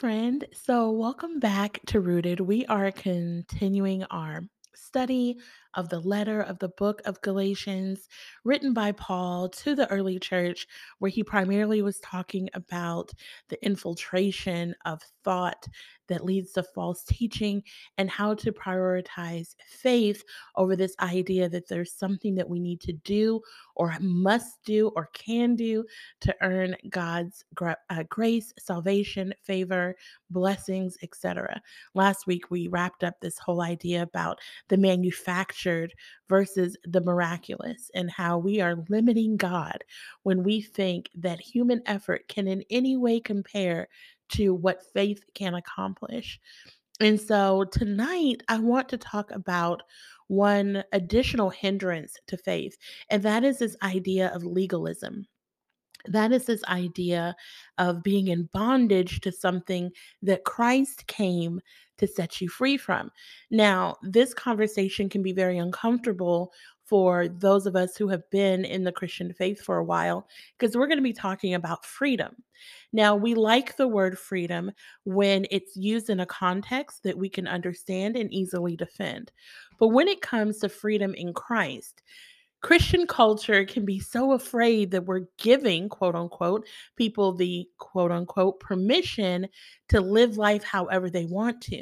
friend. So, welcome back to Rooted. We are continuing our study of the letter of the book of Galatians, written by Paul to the early church, where he primarily was talking about the infiltration of thought that leads to false teaching and how to prioritize faith over this idea that there's something that we need to do or must do or can do to earn God's gra- uh, grace, salvation, favor, blessings, etc. Last week we wrapped up this whole idea about the manufactured versus the miraculous and how we are limiting God when we think that human effort can in any way compare to what faith can accomplish. And so tonight, I want to talk about one additional hindrance to faith, and that is this idea of legalism. That is this idea of being in bondage to something that Christ came to set you free from. Now, this conversation can be very uncomfortable for those of us who have been in the Christian faith for a while, because we're going to be talking about freedom. Now, we like the word freedom when it's used in a context that we can understand and easily defend. But when it comes to freedom in Christ, Christian culture can be so afraid that we're giving, quote unquote, people the quote unquote permission to live life however they want to.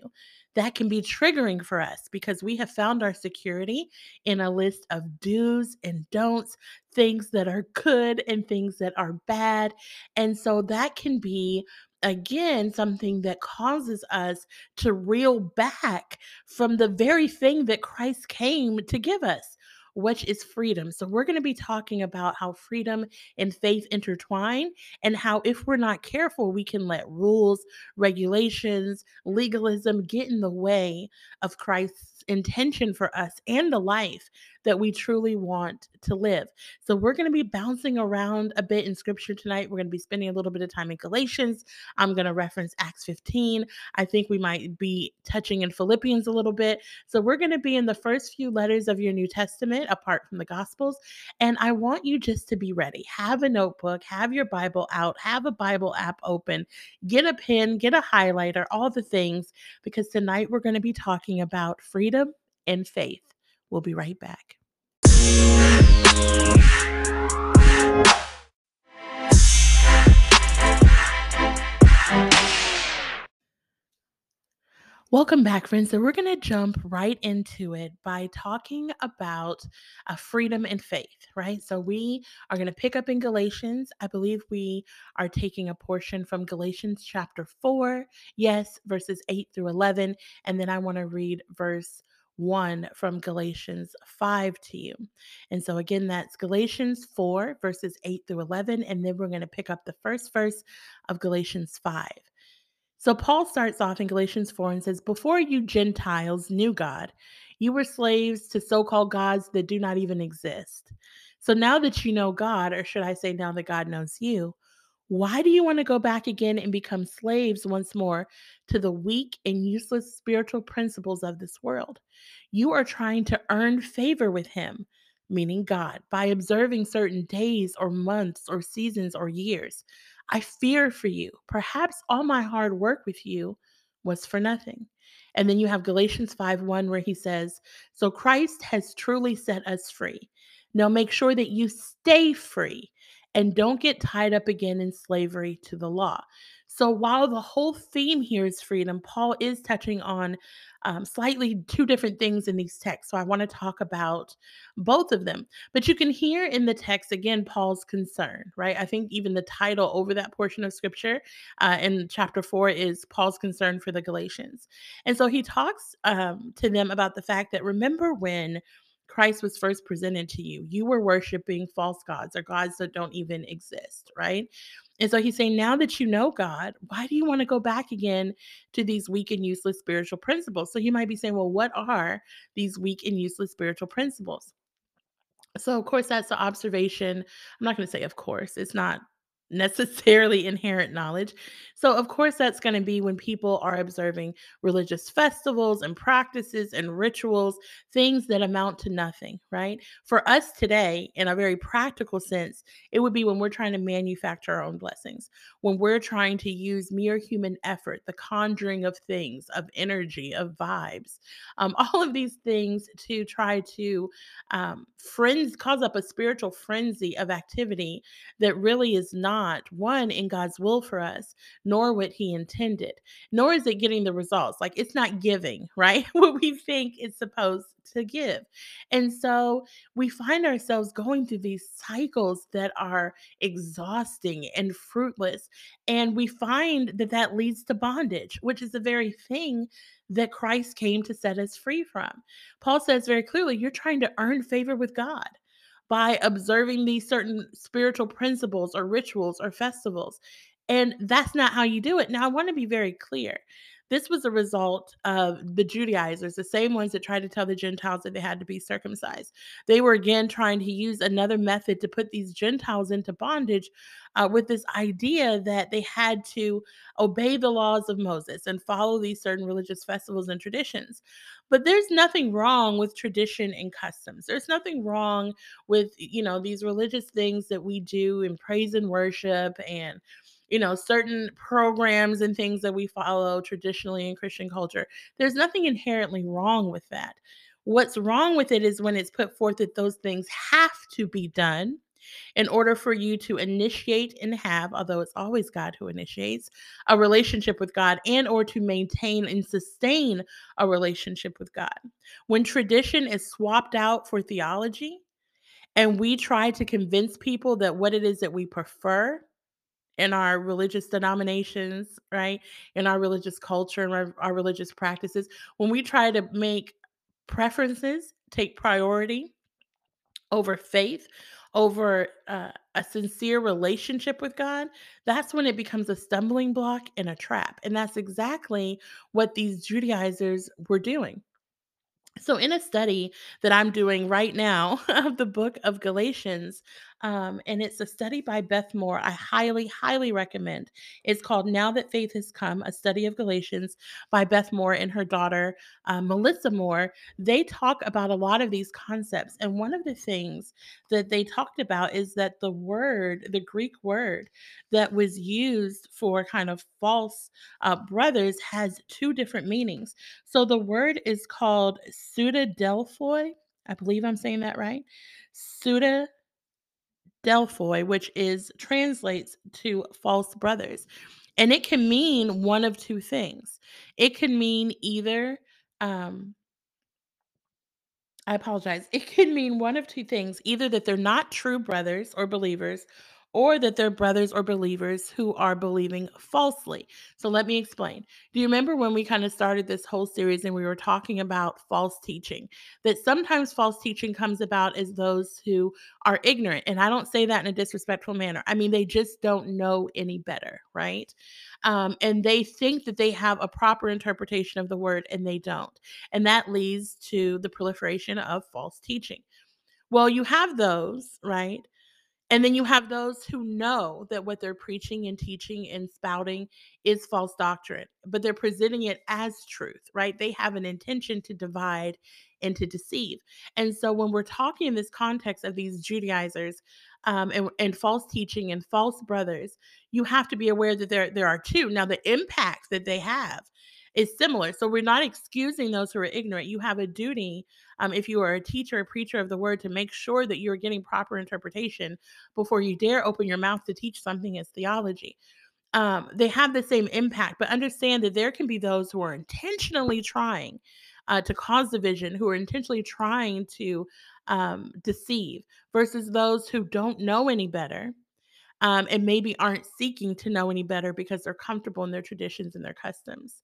That can be triggering for us because we have found our security in a list of do's and don'ts, things that are good and things that are bad. And so that can be again something that causes us to reel back from the very thing that Christ came to give us which is freedom. So, we're going to be talking about how freedom and faith intertwine, and how, if we're not careful, we can let rules, regulations, legalism get in the way of Christ's intention for us and the life that we truly want to live. So, we're going to be bouncing around a bit in scripture tonight. We're going to be spending a little bit of time in Galatians. I'm going to reference Acts 15. I think we might be touching in Philippians a little bit. So, we're going to be in the first few letters of your New Testament apart from the Gospels. And I want you just to be ready. Have a notebook, have your Bible out, have a Bible app open, get a pen, get a highlighter, all the things, because tonight we're going to be talking about freedom and faith. We'll be right back. Welcome back, friends. So, we're going to jump right into it by talking about uh, freedom and faith, right? So, we are going to pick up in Galatians. I believe we are taking a portion from Galatians chapter 4, yes, verses 8 through 11. And then I want to read verse 1 from Galatians 5 to you. And so, again, that's Galatians 4, verses 8 through 11. And then we're going to pick up the first verse of Galatians 5. So Paul starts off in Galatians 4 and says, Before you Gentiles knew God, you were slaves to so called gods that do not even exist. So now that you know God, or should I say now that God knows you, why do you want to go back again and become slaves once more to the weak and useless spiritual principles of this world? You are trying to earn favor with Him, meaning God, by observing certain days or months or seasons or years. I fear for you. Perhaps all my hard work with you was for nothing. And then you have Galatians 5 1, where he says, So Christ has truly set us free. Now make sure that you stay free and don't get tied up again in slavery to the law. So while the whole theme here is freedom, Paul is touching on um, slightly two different things in these texts. So I want to talk about both of them. But you can hear in the text, again, Paul's concern, right? I think even the title over that portion of scripture uh, in chapter four is Paul's concern for the Galatians. And so he talks um, to them about the fact that remember when Christ was first presented to you, you were worshiping false gods or gods that don't even exist, right? And so he's saying, now that you know God, why do you want to go back again to these weak and useless spiritual principles? So you might be saying, well, what are these weak and useless spiritual principles? So, of course, that's the observation. I'm not going to say, of course, it's not necessarily inherent knowledge. So, of course, that's going to be when people are observing religious festivals and practices and rituals, things that amount to nothing, right? For us today, in a very practical sense, it would be when we're trying to manufacture our own blessings, when we're trying to use mere human effort, the conjuring of things, of energy, of vibes, um, all of these things to try to um, friends cause up a spiritual frenzy of activity that really is not one in God's will for us, nor what He intended, nor is it getting the results. Like it's not giving, right? what we think it's supposed to give. And so we find ourselves going through these cycles that are exhausting and fruitless. And we find that that leads to bondage, which is the very thing that Christ came to set us free from. Paul says very clearly, you're trying to earn favor with God by observing these certain spiritual principles or rituals or festivals. And that's not how you do it. Now, I want to be very clear. This was a result of the Judaizers, the same ones that tried to tell the Gentiles that they had to be circumcised. They were again trying to use another method to put these Gentiles into bondage uh, with this idea that they had to obey the laws of Moses and follow these certain religious festivals and traditions. But there's nothing wrong with tradition and customs. There's nothing wrong with, you know, these religious things that we do in praise and worship and you know, certain programs and things that we follow traditionally in Christian culture. There's nothing inherently wrong with that. What's wrong with it is when it's put forth that those things have to be done in order for you to initiate and have although it's always god who initiates a relationship with god and or to maintain and sustain a relationship with god when tradition is swapped out for theology and we try to convince people that what it is that we prefer in our religious denominations, right? In our religious culture and our, our religious practices, when we try to make preferences take priority over faith, over uh, a sincere relationship with God, that's when it becomes a stumbling block and a trap. And that's exactly what these Judaizers were doing. So, in a study that I'm doing right now of the book of Galatians, um, and it's a study by Beth Moore, I highly, highly recommend. It's called Now That Faith Has Come, a study of Galatians by Beth Moore and her daughter, uh, Melissa Moore. They talk about a lot of these concepts. And one of the things that they talked about is that the word, the Greek word that was used for kind of false uh, brothers, has two different meanings. So the word is called pseudadelphoi. I believe I'm saying that right. Pseudadelphoi, which is translates to false brothers. And it can mean one of two things. It can mean either um, I apologize. It could mean one of two things either that they're not true brothers or believers, or that they're brothers or believers who are believing falsely. So let me explain. Do you remember when we kind of started this whole series and we were talking about false teaching? That sometimes false teaching comes about as those who are ignorant. And I don't say that in a disrespectful manner. I mean, they just don't know any better, right? Um, and they think that they have a proper interpretation of the word and they don't. And that leads to the proliferation of false teaching. Well, you have those, right? And then you have those who know that what they're preaching and teaching and spouting is false doctrine, but they're presenting it as truth, right? They have an intention to divide and to deceive. And so when we're talking in this context of these Judaizers um, and, and false teaching and false brothers, you have to be aware that there, there are two. Now, the impact that they have is similar. So we're not excusing those who are ignorant. You have a duty, um, if you are a teacher, a preacher of the word, to make sure that you're getting proper interpretation before you dare open your mouth to teach something as theology. Um, they have the same impact, but understand that there can be those who are intentionally trying uh, to cause division, who are intentionally trying to um, deceive, versus those who don't know any better um, and maybe aren't seeking to know any better because they're comfortable in their traditions and their customs.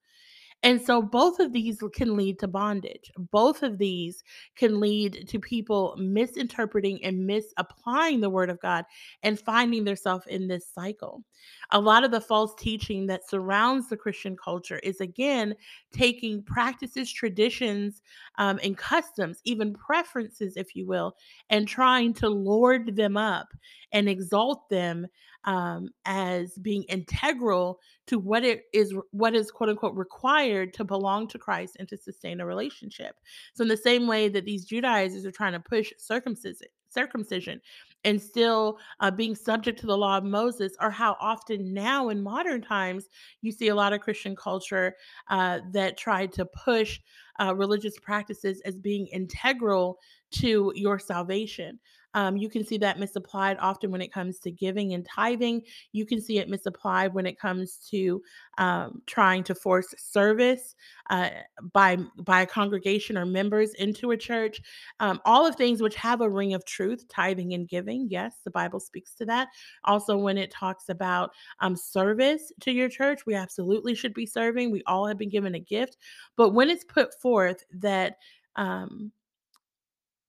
And so both of these can lead to bondage. Both of these can lead to people misinterpreting and misapplying the word of God and finding themselves in this cycle. A lot of the false teaching that surrounds the Christian culture is again taking practices, traditions, um, and customs, even preferences, if you will, and trying to lord them up and exalt them um, as being integral to what it is what is quote unquote required to belong to Christ and to sustain a relationship. So in the same way that these Judaizers are trying to push circumcision circumcision and still uh, being subject to the law of Moses, or how often now in modern times you see a lot of Christian culture uh, that tried to push uh, religious practices as being integral to your salvation. Um, you can see that misapplied often when it comes to giving and tithing. You can see it misapplied when it comes to um, trying to force service uh, by by a congregation or members into a church. Um, all of things which have a ring of truth, tithing and giving. Yes, the Bible speaks to that. Also, when it talks about um, service to your church, we absolutely should be serving. We all have been given a gift, but when it's put forth that um,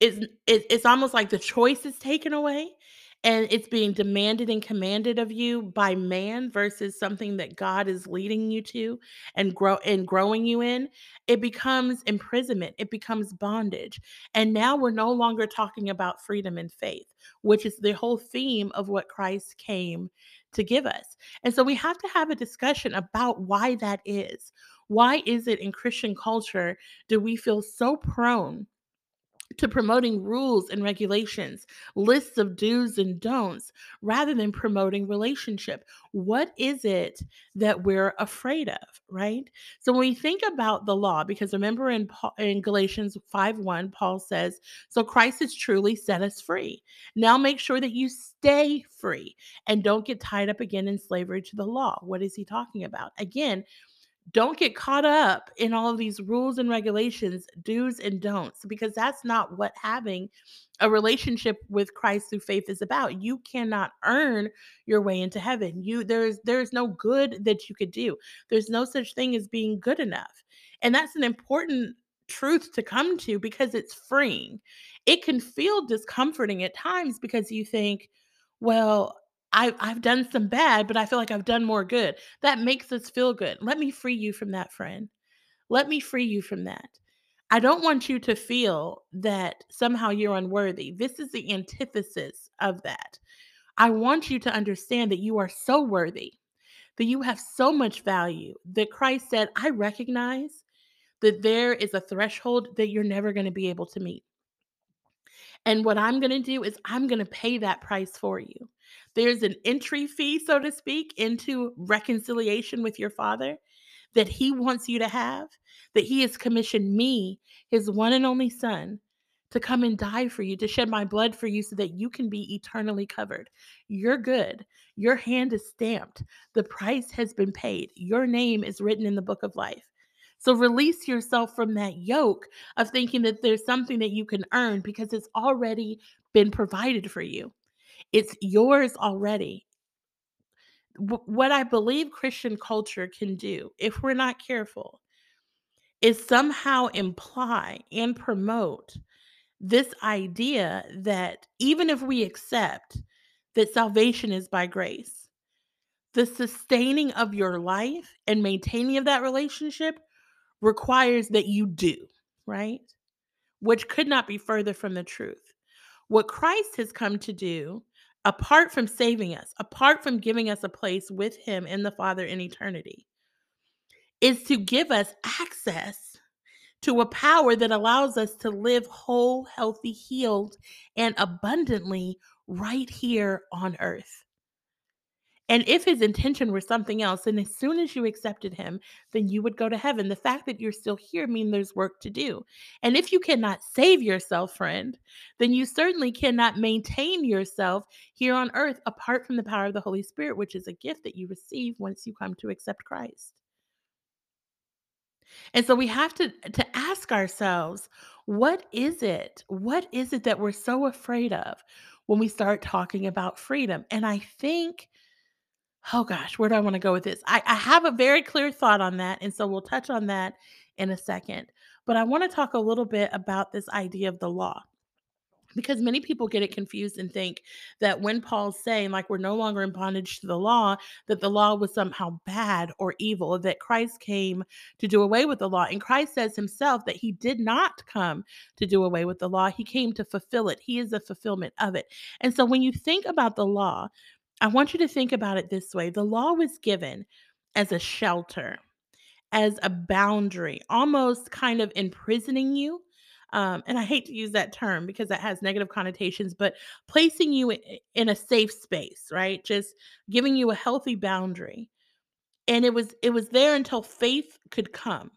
it's it, it's almost like the choice is taken away and it's being demanded and commanded of you by man versus something that God is leading you to and grow and growing you in, it becomes imprisonment, it becomes bondage. And now we're no longer talking about freedom and faith, which is the whole theme of what Christ came to give us. And so we have to have a discussion about why that is. Why is it in Christian culture do we feel so prone to promoting rules and regulations, lists of do's and don'ts, rather than promoting relationship. What is it that we're afraid of, right? So when we think about the law, because remember in, Paul, in Galatians 5 1, Paul says, So Christ has truly set us free. Now make sure that you stay free and don't get tied up again in slavery to the law. What is he talking about? Again, don't get caught up in all of these rules and regulations, do's and don'ts, because that's not what having a relationship with Christ through faith is about. You cannot earn your way into heaven. You there's there's no good that you could do. There's no such thing as being good enough. And that's an important truth to come to because it's freeing. It can feel discomforting at times because you think, well, I I've done some bad, but I feel like I've done more good. That makes us feel good. Let me free you from that, friend. Let me free you from that. I don't want you to feel that somehow you're unworthy. This is the antithesis of that. I want you to understand that you are so worthy, that you have so much value, that Christ said, I recognize that there is a threshold that you're never going to be able to meet. And what I'm going to do is I'm going to pay that price for you. There's an entry fee, so to speak, into reconciliation with your father that he wants you to have, that he has commissioned me, his one and only son, to come and die for you, to shed my blood for you so that you can be eternally covered. You're good. Your hand is stamped. The price has been paid. Your name is written in the book of life. So release yourself from that yoke of thinking that there's something that you can earn because it's already been provided for you. It's yours already. W- what I believe Christian culture can do, if we're not careful, is somehow imply and promote this idea that even if we accept that salvation is by grace, the sustaining of your life and maintaining of that relationship requires that you do, right? Which could not be further from the truth. What Christ has come to do, apart from saving us, apart from giving us a place with Him in the Father in eternity, is to give us access to a power that allows us to live whole, healthy, healed, and abundantly right here on earth. And if his intention were something else, then as soon as you accepted him, then you would go to heaven. The fact that you're still here means there's work to do. And if you cannot save yourself, friend, then you certainly cannot maintain yourself here on earth apart from the power of the Holy Spirit, which is a gift that you receive once you come to accept Christ. And so we have to to ask ourselves, what is it? What is it that we're so afraid of when we start talking about freedom? And I think Oh gosh, where do I want to go with this? I, I have a very clear thought on that. And so we'll touch on that in a second. But I want to talk a little bit about this idea of the law because many people get it confused and think that when Paul's saying, like, we're no longer in bondage to the law, that the law was somehow bad or evil, that Christ came to do away with the law. And Christ says himself that he did not come to do away with the law, he came to fulfill it. He is the fulfillment of it. And so when you think about the law, I want you to think about it this way the law was given as a shelter as a boundary, almost kind of imprisoning you. Um, and I hate to use that term because that has negative connotations, but placing you in a safe space, right? Just giving you a healthy boundary. And it was it was there until faith could come.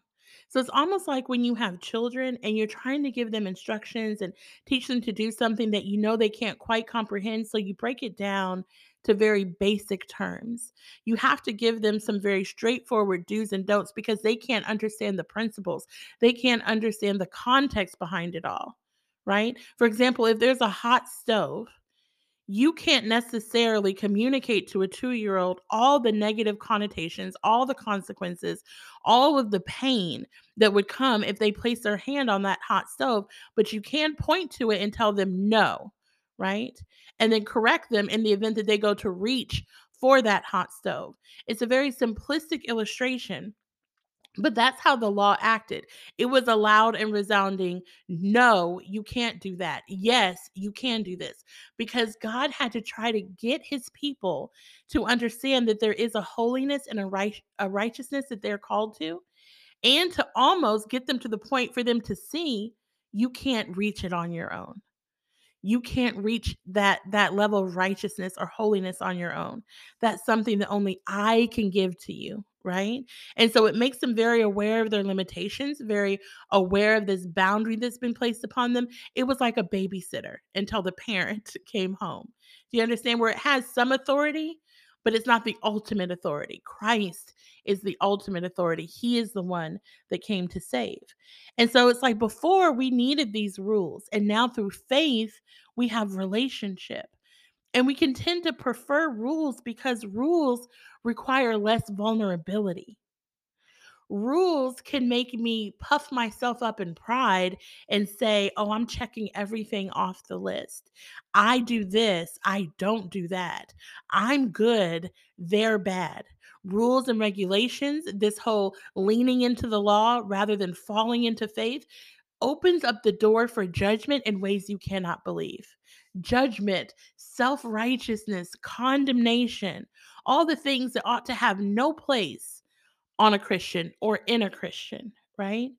So it's almost like when you have children and you're trying to give them instructions and teach them to do something that you know they can't quite comprehend. So you break it down to very basic terms. You have to give them some very straightforward do's and don'ts because they can't understand the principles. They can't understand the context behind it all, right? For example, if there's a hot stove, you can't necessarily communicate to a two year old all the negative connotations, all the consequences, all of the pain that would come if they place their hand on that hot stove, but you can point to it and tell them no, right? And then correct them in the event that they go to reach for that hot stove. It's a very simplistic illustration but that's how the law acted. It was a loud and resounding, no, you can't do that. Yes, you can do this. Because God had to try to get his people to understand that there is a holiness and a, right, a righteousness that they're called to, and to almost get them to the point for them to see you can't reach it on your own you can't reach that that level of righteousness or holiness on your own. That's something that only i can give to you right? And so it makes them very aware of their limitations very aware of this boundary that's been placed upon them. It was like a babysitter until the parent came home. Do you understand? Where it has some authority but it's not the ultimate authority. Christ is the ultimate authority. He is the one that came to save. And so it's like before we needed these rules, and now through faith, we have relationship. And we can tend to prefer rules because rules require less vulnerability rules can make me puff myself up in pride and say, oh, I'm checking everything off the list. I do this, I don't do that. I'm good, they're bad. Rules and regulations, this whole leaning into the law rather than falling into faith, opens up the door for judgment in ways you cannot believe. Judgment, self righteousness, condemnation, all the things that ought to have no place on a Christian or in a Christian, right?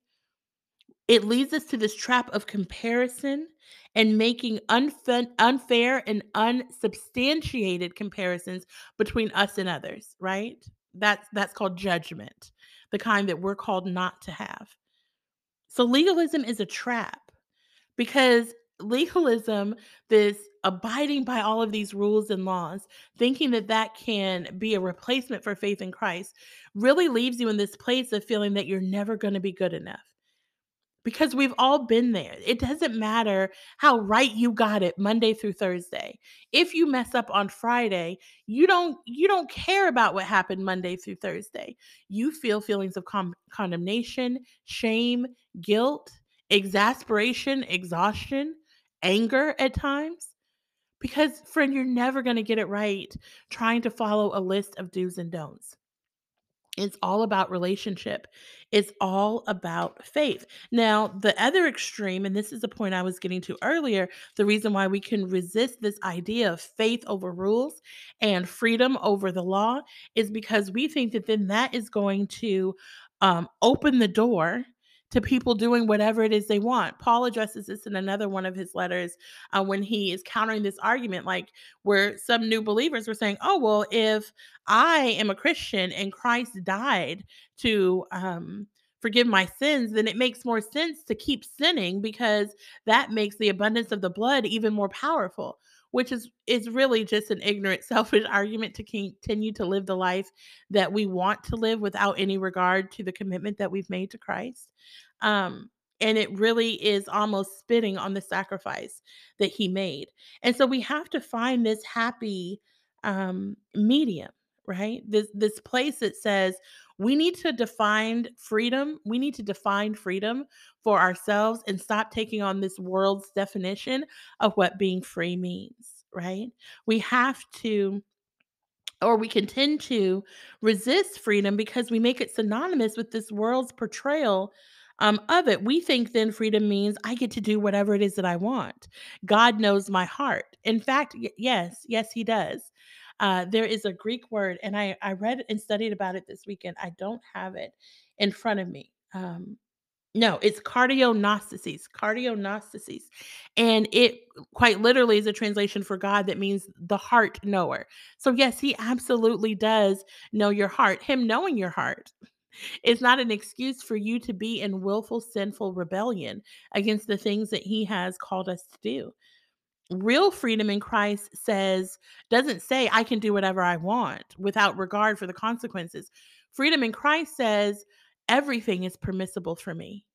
It leads us to this trap of comparison and making unfa- unfair and unsubstantiated comparisons between us and others, right? That's that's called judgment, the kind that we're called not to have. So legalism is a trap because legalism, this abiding by all of these rules and laws, thinking that that can be a replacement for faith in Christ, really leaves you in this place of feeling that you're never going to be good enough because we've all been there. It doesn't matter how right you got it Monday through Thursday. If you mess up on Friday, you don't you don't care about what happened Monday through Thursday. You feel feelings of con- condemnation, shame, guilt, exasperation, exhaustion, anger at times. Because friend, you're never going to get it right trying to follow a list of do's and don'ts. It's all about relationship. It's all about faith. Now, the other extreme, and this is the point I was getting to earlier, the reason why we can resist this idea of faith over rules and freedom over the law is because we think that then that is going to um, open the door to people doing whatever it is they want. Paul addresses this in another one of his letters uh, when he is countering this argument, like where some new believers were saying, "Oh, well, if I am a Christian and Christ died to um, forgive my sins, then it makes more sense to keep sinning because that makes the abundance of the blood even more powerful." Which is is really just an ignorant, selfish argument to continue to live the life that we want to live without any regard to the commitment that we've made to Christ. Um, and it really is almost spitting on the sacrifice that he made. And so we have to find this happy um, medium, right? This this place that says we need to define freedom. We need to define freedom for ourselves and stop taking on this world's definition of what being free means, right? We have to or we can tend to resist freedom because we make it synonymous with this world's portrayal um, of it. We think then freedom means I get to do whatever it is that I want. God knows my heart. In fact, y- yes, yes, He does. Uh, there is a Greek word, and I, I read and studied about it this weekend. I don't have it in front of me. Um, no, it's cardiognostices, cardiognostices. And it quite literally is a translation for God that means the heart knower. So, yes, he absolutely does know your heart. Him knowing your heart is not an excuse for you to be in willful, sinful rebellion against the things that he has called us to do. Real freedom in Christ says, doesn't say I can do whatever I want without regard for the consequences. Freedom in Christ says, everything is permissible for me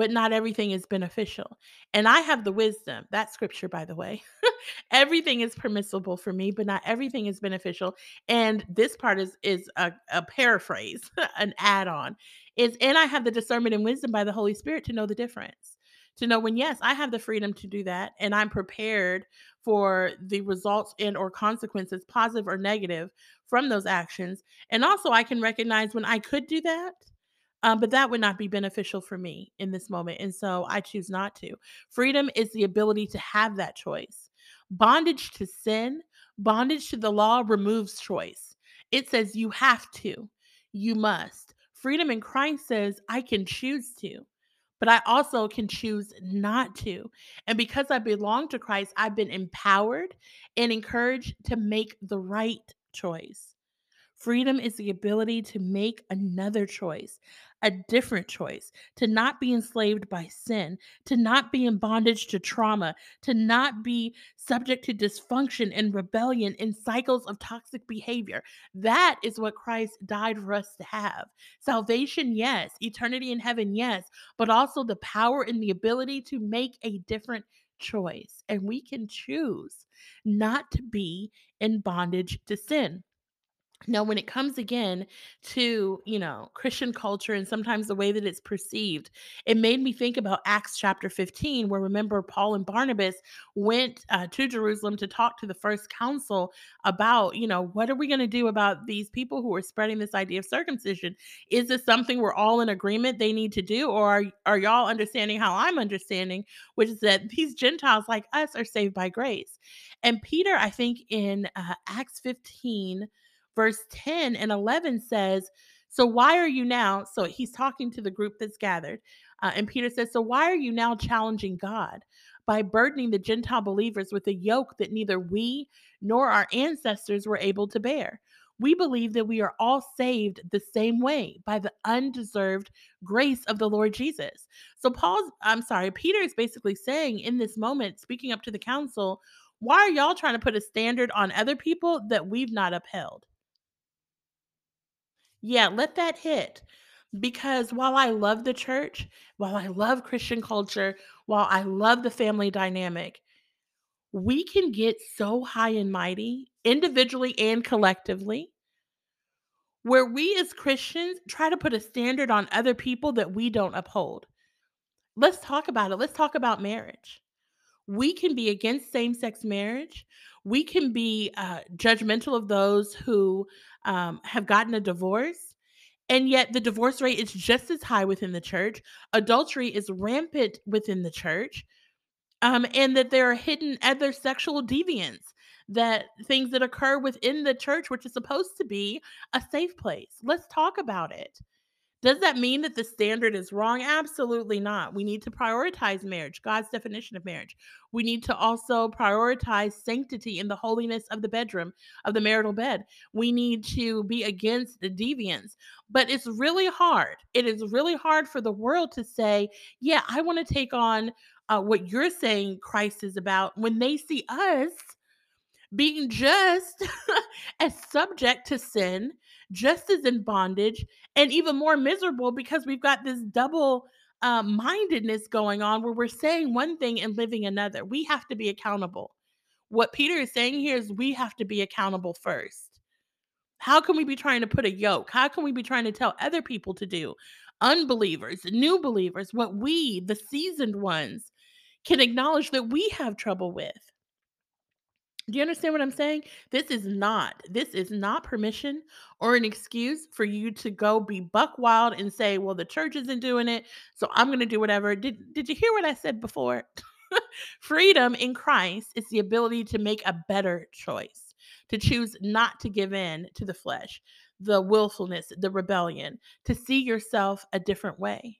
but not everything is beneficial. And I have the wisdom, that scripture, by the way. everything is permissible for me, but not everything is beneficial. And this part is is a, a paraphrase, an add-on. Is and I have the discernment and wisdom by the Holy Spirit to know the difference. To know when yes, I have the freedom to do that and I'm prepared for the results and or consequences, positive or negative, from those actions. And also I can recognize when I could do that um, but that would not be beneficial for me in this moment. And so I choose not to. Freedom is the ability to have that choice. Bondage to sin, bondage to the law removes choice. It says you have to, you must. Freedom in Christ says I can choose to, but I also can choose not to. And because I belong to Christ, I've been empowered and encouraged to make the right choice. Freedom is the ability to make another choice, a different choice, to not be enslaved by sin, to not be in bondage to trauma, to not be subject to dysfunction and rebellion in cycles of toxic behavior. That is what Christ died for us to have. Salvation, yes. Eternity in heaven, yes. But also the power and the ability to make a different choice. And we can choose not to be in bondage to sin. Now, when it comes again to, you know, Christian culture and sometimes the way that it's perceived, it made me think about Acts chapter 15, where remember Paul and Barnabas went uh, to Jerusalem to talk to the first council about, you know, what are we going to do about these people who are spreading this idea of circumcision? Is this something we're all in agreement they need to do? Or are, are y'all understanding how I'm understanding, which is that these Gentiles like us are saved by grace? And Peter, I think in uh, Acts 15, verse 10 and 11 says, So why are you now? So he's talking to the group that's gathered. Uh, and Peter says, So why are you now challenging God by burdening the Gentile believers with a yoke that neither we nor our ancestors were able to bear? We believe that we are all saved the same way by the undeserved grace of the Lord Jesus. So, Paul's, I'm sorry, Peter is basically saying in this moment, speaking up to the council, why are y'all trying to put a standard on other people that we've not upheld? Yeah, let that hit. Because while I love the church, while I love Christian culture, while I love the family dynamic, we can get so high and mighty, individually and collectively, where we as Christians try to put a standard on other people that we don't uphold. Let's talk about it. Let's talk about marriage. We can be against same sex marriage. We can be uh, judgmental of those who um, have gotten a divorce and yet the divorce rate is just as high within the church. Adultery is rampant within the church. Um, and that there are hidden other sexual deviants, that things that occur within the church, which is supposed to be a safe place. Let's talk about it. Does that mean that the standard is wrong? Absolutely not. We need to prioritize marriage, God's definition of marriage. We need to also prioritize sanctity in the holiness of the bedroom, of the marital bed. We need to be against the deviance. But it's really hard. It is really hard for the world to say, yeah, I want to take on uh, what you're saying Christ is about when they see us being just as subject to sin, just as in bondage, and even more miserable because we've got this double uh, mindedness going on where we're saying one thing and living another. We have to be accountable. What Peter is saying here is we have to be accountable first. How can we be trying to put a yoke? How can we be trying to tell other people to do? Unbelievers, new believers, what we, the seasoned ones, can acknowledge that we have trouble with. Do you understand what I'm saying? This is not this is not permission or an excuse for you to go be buck wild and say, "Well, the church isn't doing it, so I'm to do whatever." Did did you hear what I said before? Freedom in Christ is the ability to make a better choice, to choose not to give in to the flesh, the willfulness, the rebellion, to see yourself a different way.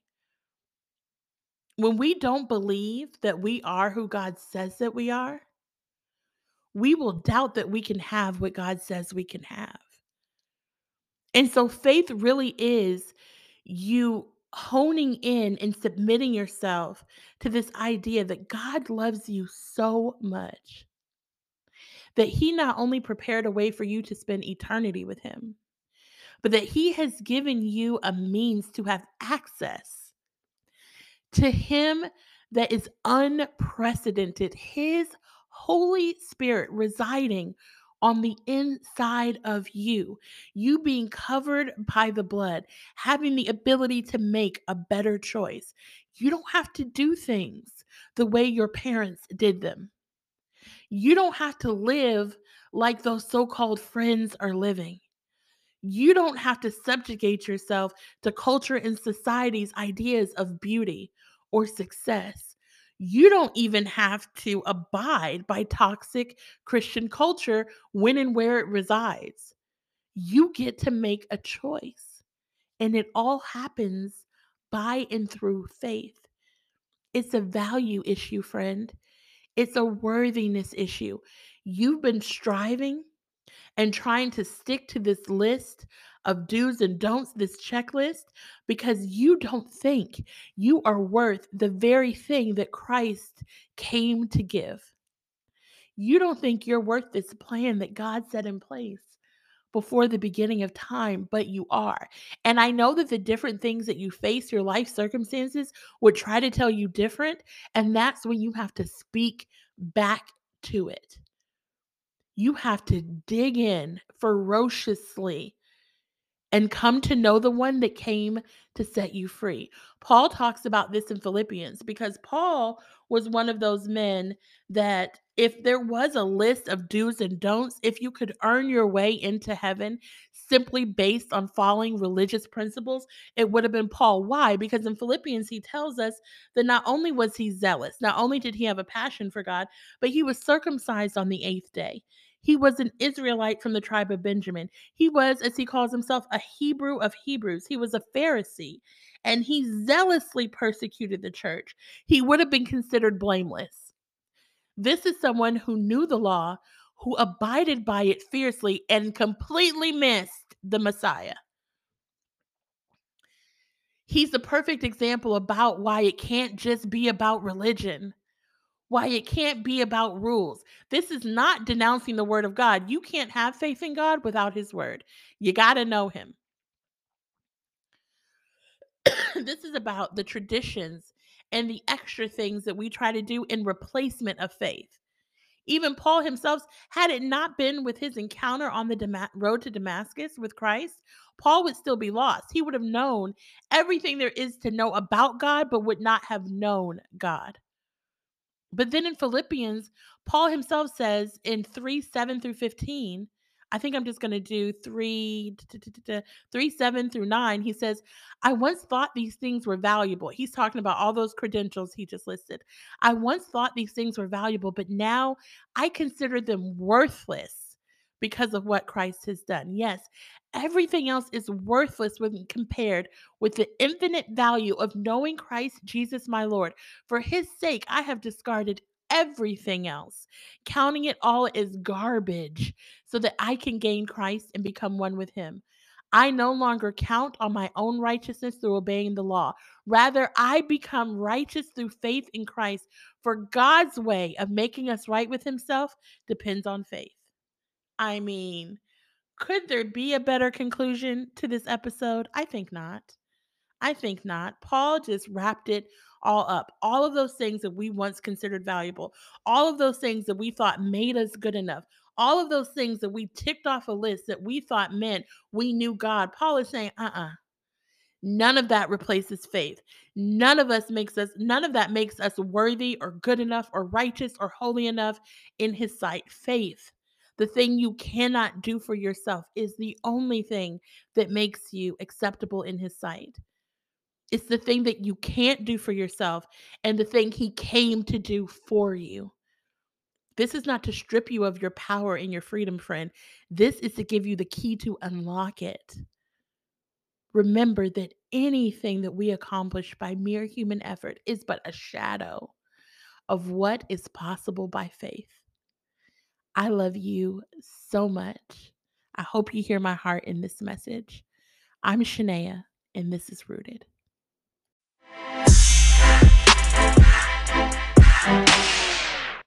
When we don't believe that we are who God says that we are, we will doubt that we can have what God says we can have. And so faith really is you honing in and submitting yourself to this idea that God loves you so much that he not only prepared a way for you to spend eternity with him, but that he has given you a means to have access to him that is unprecedented, his Holy Spirit residing on the inside of you, you being covered by the blood, having the ability to make a better choice. You don't have to do things the way your parents did them. You don't have to live like those so called friends are living. You don't have to subjugate yourself to culture and society's ideas of beauty or success. You don't even have to abide by toxic Christian culture when and where it resides. You get to make a choice, and it all happens by and through faith. It's a value issue, friend. It's a worthiness issue. You've been striving and trying to stick to this list of do's and don'ts, this checklist, because you don't think you are worth the very thing that Christ came to give. You don't think you're worth this plan that God set in place before the beginning of time, but you are. And I know that the different things that you face, your life circumstances, would try to tell you different. And that's when you have to speak back to it. You have to dig in ferociously and come to know the one that came to set you free. Paul talks about this in Philippians because Paul was one of those men that if there was a list of do's and don'ts, if you could earn your way into heaven simply based on following religious principles, it would have been Paul. Why? Because in Philippians, he tells us that not only was he zealous, not only did he have a passion for God, but he was circumcised on the eighth day. He was an Israelite from the tribe of Benjamin. He was, as he calls himself, a Hebrew of Hebrews. He was a Pharisee and he zealously persecuted the church. He would have been considered blameless. This is someone who knew the law, who abided by it fiercely, and completely missed the Messiah. He's the perfect example about why it can't just be about religion why it can't be about rules. This is not denouncing the word of God. You can't have faith in God without his word. You got to know him. this is about the traditions and the extra things that we try to do in replacement of faith. Even Paul himself, had it not been with his encounter on the road to Damascus with Christ, Paul would still be lost. He would have known everything there is to know about God, but would not have known God. But then in Philippians, Paul himself says in 3 7 through 15, I think I'm just going to do 3, 3 7 through 9. He says, I once thought these things were valuable. He's talking about all those credentials he just listed. I once thought these things were valuable, but now I consider them worthless because of what Christ has done. Yes, everything else is worthless when compared with the infinite value of knowing Christ Jesus my Lord. For his sake, I have discarded everything else, counting it all as garbage so that I can gain Christ and become one with him. I no longer count on my own righteousness through obeying the law. Rather, I become righteous through faith in Christ. For God's way of making us right with himself depends on faith. I mean, could there be a better conclusion to this episode? I think not. I think not. Paul just wrapped it all up. All of those things that we once considered valuable, all of those things that we thought made us good enough, All of those things that we ticked off a list that we thought meant we knew God. Paul is saying, uh uh None of that replaces faith. None of us makes us none of that makes us worthy or good enough or righteous or holy enough in his sight. Faith, the thing you cannot do for yourself is the only thing that makes you acceptable in his sight. It's the thing that you can't do for yourself and the thing he came to do for you. This is not to strip you of your power and your freedom, friend. This is to give you the key to unlock it. Remember that anything that we accomplish by mere human effort is but a shadow of what is possible by faith. I love you so much. I hope you hear my heart in this message. I'm Shinia, and this is Rooted.